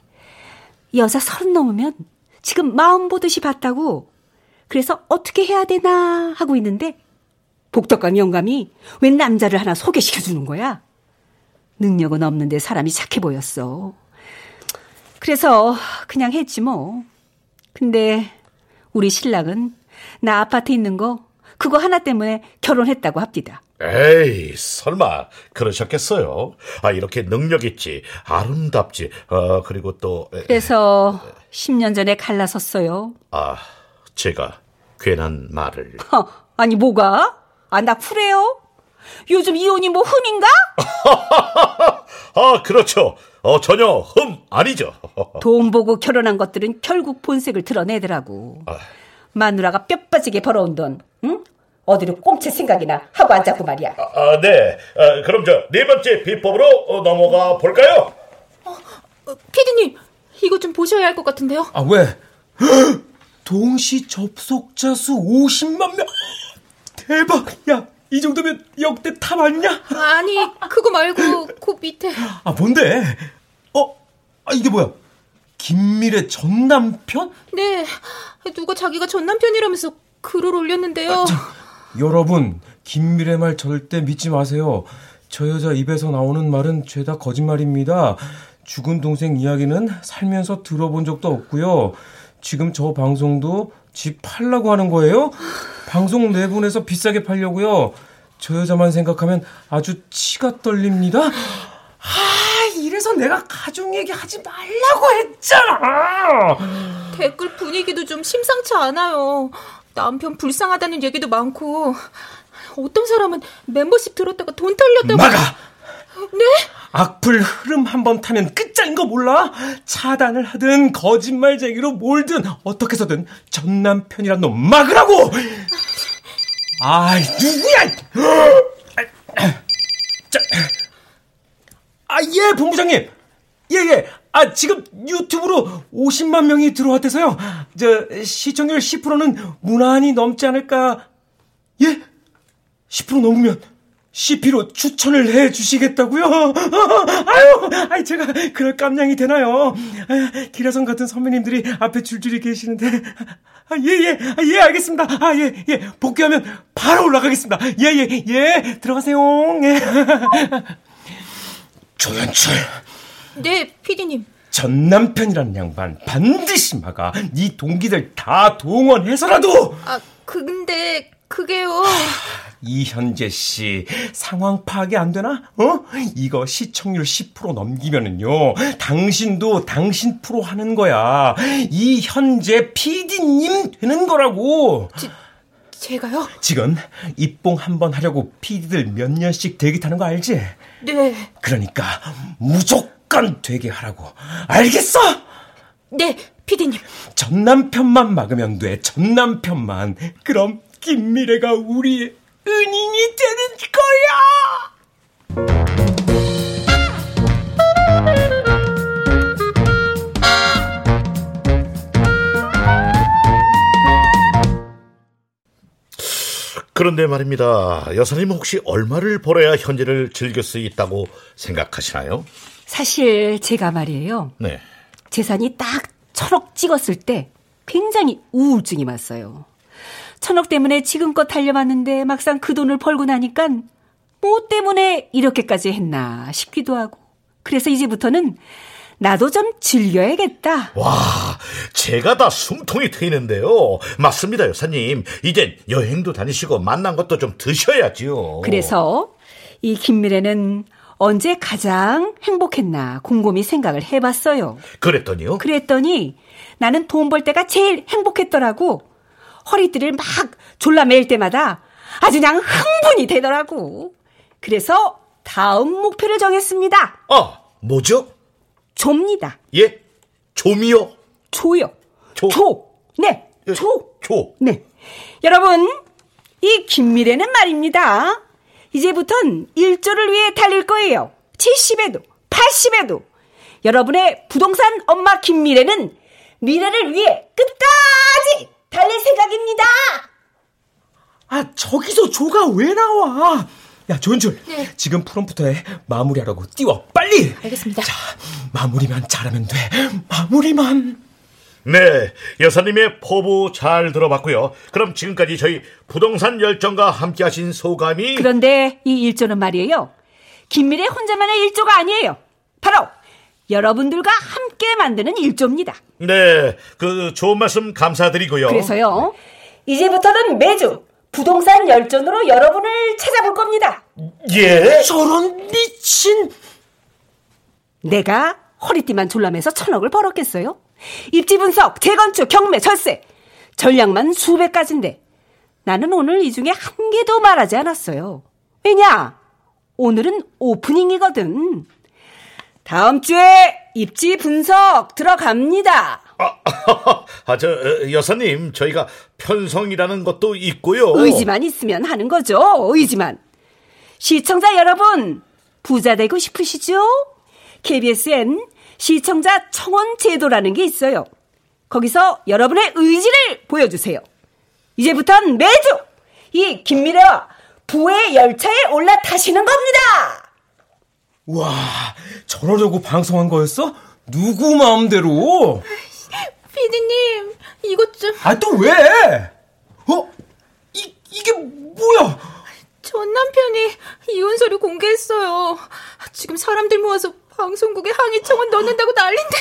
여자 서른 넘으면 지금 마음 보듯이 봤다고. 그래서 어떻게 해야 되나 하고 있는데 복덕강 영감이 웬 남자를 하나 소개시켜 주는 거야. 능력은 없는데 사람이 착해 보였어. 그래서 그냥 했지 뭐. 근데 우리 신랑은 나 아파트 있는 거 그거 하나 때문에 결혼했다고 합디다.
에이, 설마 그러셨겠어요? 아, 이렇게 능력 있지, 아름답지, 어, 그리고 또
그래서 10년 전에 갈라섰어요.
아, 제가 괜한 말을.
허, 아니 뭐가? 아, 나 쿨해요? 요즘 이혼이 뭐 흠인가?
아, 그렇죠. 어, 전혀 흠 아니죠.
돈 보고 결혼한 것들은 결국 본색을 드러내더라고. 아. 마누라가 뼈 빠지게 벌어온 돈, 응? 어디로 꽁칠 생각이나 하고 앉았고 말이야.
아, 아 네. 아, 그럼 저 네 번째 비법으로 어, 넘어가 볼까요?
어, 어, 피디님, 이거 좀 보셔야 할 것 같은데요.
아, 왜? 동시 접속자 수 50만 명. 대박. 야, 이 정도면 역대 top 아니냐?
아니, 그거 말고 그 밑에.
아, 뭔데? 어? 아, 이게 뭐야? 김미래 전 남편?
네. 누가 자기가 전 남편이라면서 글을 올렸는데요. 아, 저,
여러분, 김미래 말 절대 믿지 마세요. 저 여자 입에서 나오는 말은 죄다 거짓말입니다. 죽은 동생 이야기는 살면서 들어본 적도 없고요. 지금 저 방송도 집 팔라고 하는 거예요? 방송 내보내서 비싸게 팔려고요. 저 여자만 생각하면 아주 치가 떨립니다. 아, 이래서 내가 가족 얘기 하지 말라고 했잖아.
댓글 분위기도 좀 심상치 않아요. 남편 불쌍하다는 얘기도 많고 어떤 사람은 멤버십 들었다가 돈 털렸다고
막아!
네?
악플 흐름 한 번 타면 끝장인 거 몰라? 차단을 하든 거짓말쟁이로 몰든 어떻게 해서든 전 남편이란 놈 막으라고! 아 누구야? 자, 아, 예, 본부장님! 예, 예. 아, 지금 유튜브로 50만 명이 들어왔대서요. 저, 시청률 10%는 무난히 넘지 않을까. 예? 10% 넘으면 CP로 추천을 해 주시겠다고요? 아유, 아이 제가 그럴 깜냥이 되나요? 기라성 같은 선배님들이 앞에 줄줄이 계시는데. 아, 예, 예, 아, 예, 알겠습니다. 아, 예, 예, 복귀하면 바로 올라가겠습니다. 예, 예, 예, 들어가세요. 예. 조연출.
네, 피디님.
전 남편이라는 양반 반드시 막아. 네 동기들 다 동원해서라도.
아, 근데 그게요.
이현재 씨 상황 파악이 안 되나? 어? 이거 시청률 10% 넘기면은요. 당신도 당신 프로 하는 거야. 이현재 PD님 되는 거라고.
지, 제가요?
지금 입봉 한번 하려고 PD들 몇 년씩 대기 타는 거 알지?
네.
그러니까 무조건 되게 하라고. 알겠어?
네, 피디님.
전 남편만 막으면 돼. 전 남편만. 그럼 김미래가 우리의 은인이 되는 거야!
그런데 말입니다. 여사님 혹시 얼마를 벌어야 현재를 즐길 수 있다고 생각하시나요?
사실 제가 말이에요.
네.
재산이 딱 천억 찍었을 때 굉장히 우울증이 왔어요. 천억 때문에 지금껏 달려봤는데 막상 그 돈을 벌고 나니까 뭐 때문에 이렇게까지 했나 싶기도 하고. 그래서 이제부터는 나도 좀 즐겨야겠다.
와, 제가 다 숨통이 트이는데요. 맞습니다, 여사님. 이젠 여행도 다니시고 만난 것도 좀 드셔야지요.
그래서 이 김미래는 언제 가장 행복했나 곰곰이 생각을 해봤어요.
그랬더니요?
그랬더니 나는 돈 벌 때가 제일 행복했더라고. 허리띠를 막 졸라맬 때마다 아주 그냥 흥분이 되더라고. 그래서 다음 목표를 정했습니다.
아, 뭐죠?
조입니다.
예? 조미요?
조요.
조.
조. 네.
예,
조.
조.
네. 여러분, 이 김미래는 말입니다. 이제부턴 1조를 위해 달릴 거예요. 70에도, 80에도. 여러분의 부동산 엄마 김미래는 미래를 위해 끝까지 달릴 생각입니다.
아, 저기서 조가 왜 나와? 야, 조연출. 네. 지금 프롬프터 에 마무리하라고 띄워. 빨리!
알겠습니다.
자, 마무리만 잘하면 돼. 마무리만.
네, 여사님의 포부 잘 들어봤고요. 그럼 지금까지 저희 부동산 열정과 함께 하신 소감이
그런데 이 일조는 말이에요. 김미래 혼자만의 일조가 아니에요. 바로 여러분들과 함께 만드는 일조입니다.
네, 그 좋은 말씀 감사드리고요.
그래서요. 이제부터는 매주 부동산 열전으로 여러분을 찾아볼 겁니다.
예?
저런 미친.
내가 허리띠만 졸라매서 천억을 벌었겠어요? 입지 분석, 재건축, 경매, 절세. 전략만 수백 가지인데 나는 오늘 이 중에 한 개도 말하지 않았어요. 왜냐? 오늘은 오프닝이거든. 다음 주에 입지 분석 들어갑니다.
아, 아, 저 어, 여사님, 저희가 편성이라는 것도 있고요.
의지만 있으면 하는 거죠. 의지만. 시청자 여러분, 부자 되고 싶으시죠? KBS엔 시청자 청원 제도라는 게 있어요. 거기서 여러분의 의지를 보여주세요. 이제부턴 매주 이 김미래와 부의 열차에 올라타시는 겁니다.
와, 저러려고 방송한 거였어? 누구 마음대로?
피디님, 이것 좀.
아, 또 왜? 어? 이, 이게 뭐야?
전 남편이 이혼 서류 공개했어요. 지금 사람들 모아서 방송국에 항의 청원 넣는다고 난린데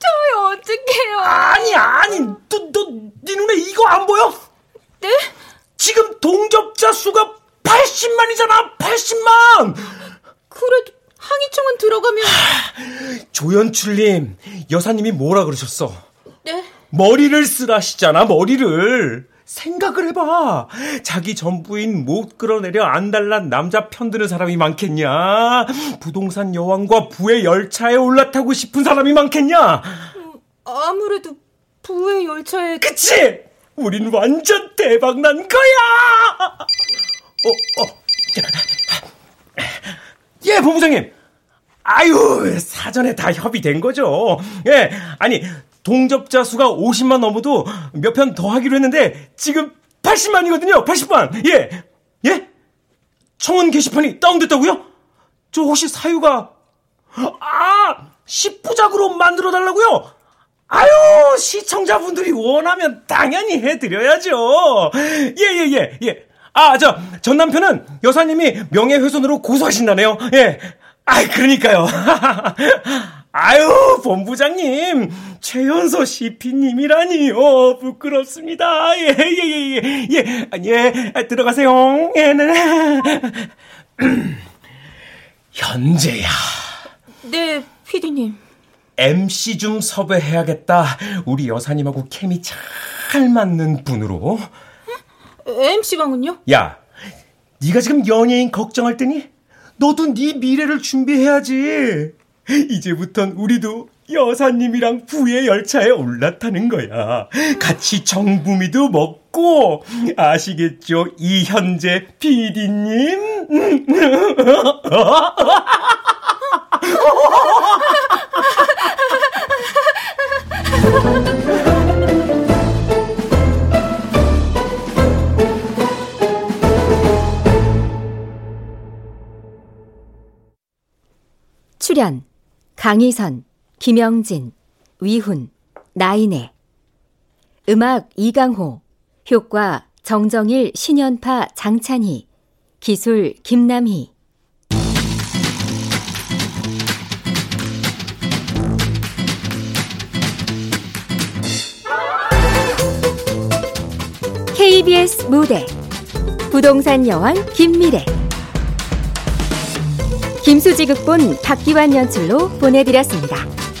저희 어떡해요?
아니 아니 너 너 네 눈에 이거 안 보여?
네?
지금 동접자 수가 80만이잖아 80만
그래도 청원 들어가면
조연출님 여사님이 뭐라 그러셨어?
네?
머리를 쓰라시잖아 머리를 생각을 해봐. 자기 전부인 못 끌어내려 안달난 남자 편드는 사람이 많겠냐? 부동산 여왕과 부의 열차에 올라타고 싶은 사람이 많겠냐?
음, 아무래도 부의 열차에.
그치? 우린 완전 대박 난 거야! 어, 어. 예, 본부장님. 아유, 사전에 다 협의된 거죠. 예, 아니, 동접자 수가 50만 넘어도 몇 편 더 하기로 했는데 지금 80만이거든요. 80만. 예. 예? 청원 게시판이 다운됐다고요? 저 혹시 사유가 아, 10부작으로 만들어 달라고요? 아유, 시청자분들이 원하면 당연히 해 드려야죠. 예, 예, 예, 예. 아, 저, 전 남편은 여사님이 명예훼손으로 고소하신다네요. 예. 아, 그러니까요. 아유, 본부장님, 최연소 CP님이라니요. 부끄럽습니다. 예, 예, 예, 예, 예, 예, 아, 들어가세요. 예, 네. 현재야.
네, 피디님.
MC 좀 섭외해야겠다. 우리 여사님하고 케미 잘 맞는 분으로.
MC방은요?
야, 네가 지금 연예인 걱정할 때니? 너도 네 미래를 준비해야지. 이제부턴 우리도 여사님이랑 부의 열차에 올라타는 거야. 같이 정부미도 먹고 아시겠죠? 이현재 PD님.
출연 강희선, 김영진, 위훈, 나인애. 음악 이강호 효과 정정일, 신연파, 장찬희 기술 김남희. KBS 무대 부동산 여왕 김미래 김수지 극본 박기환 연출로 보내드렸습니다.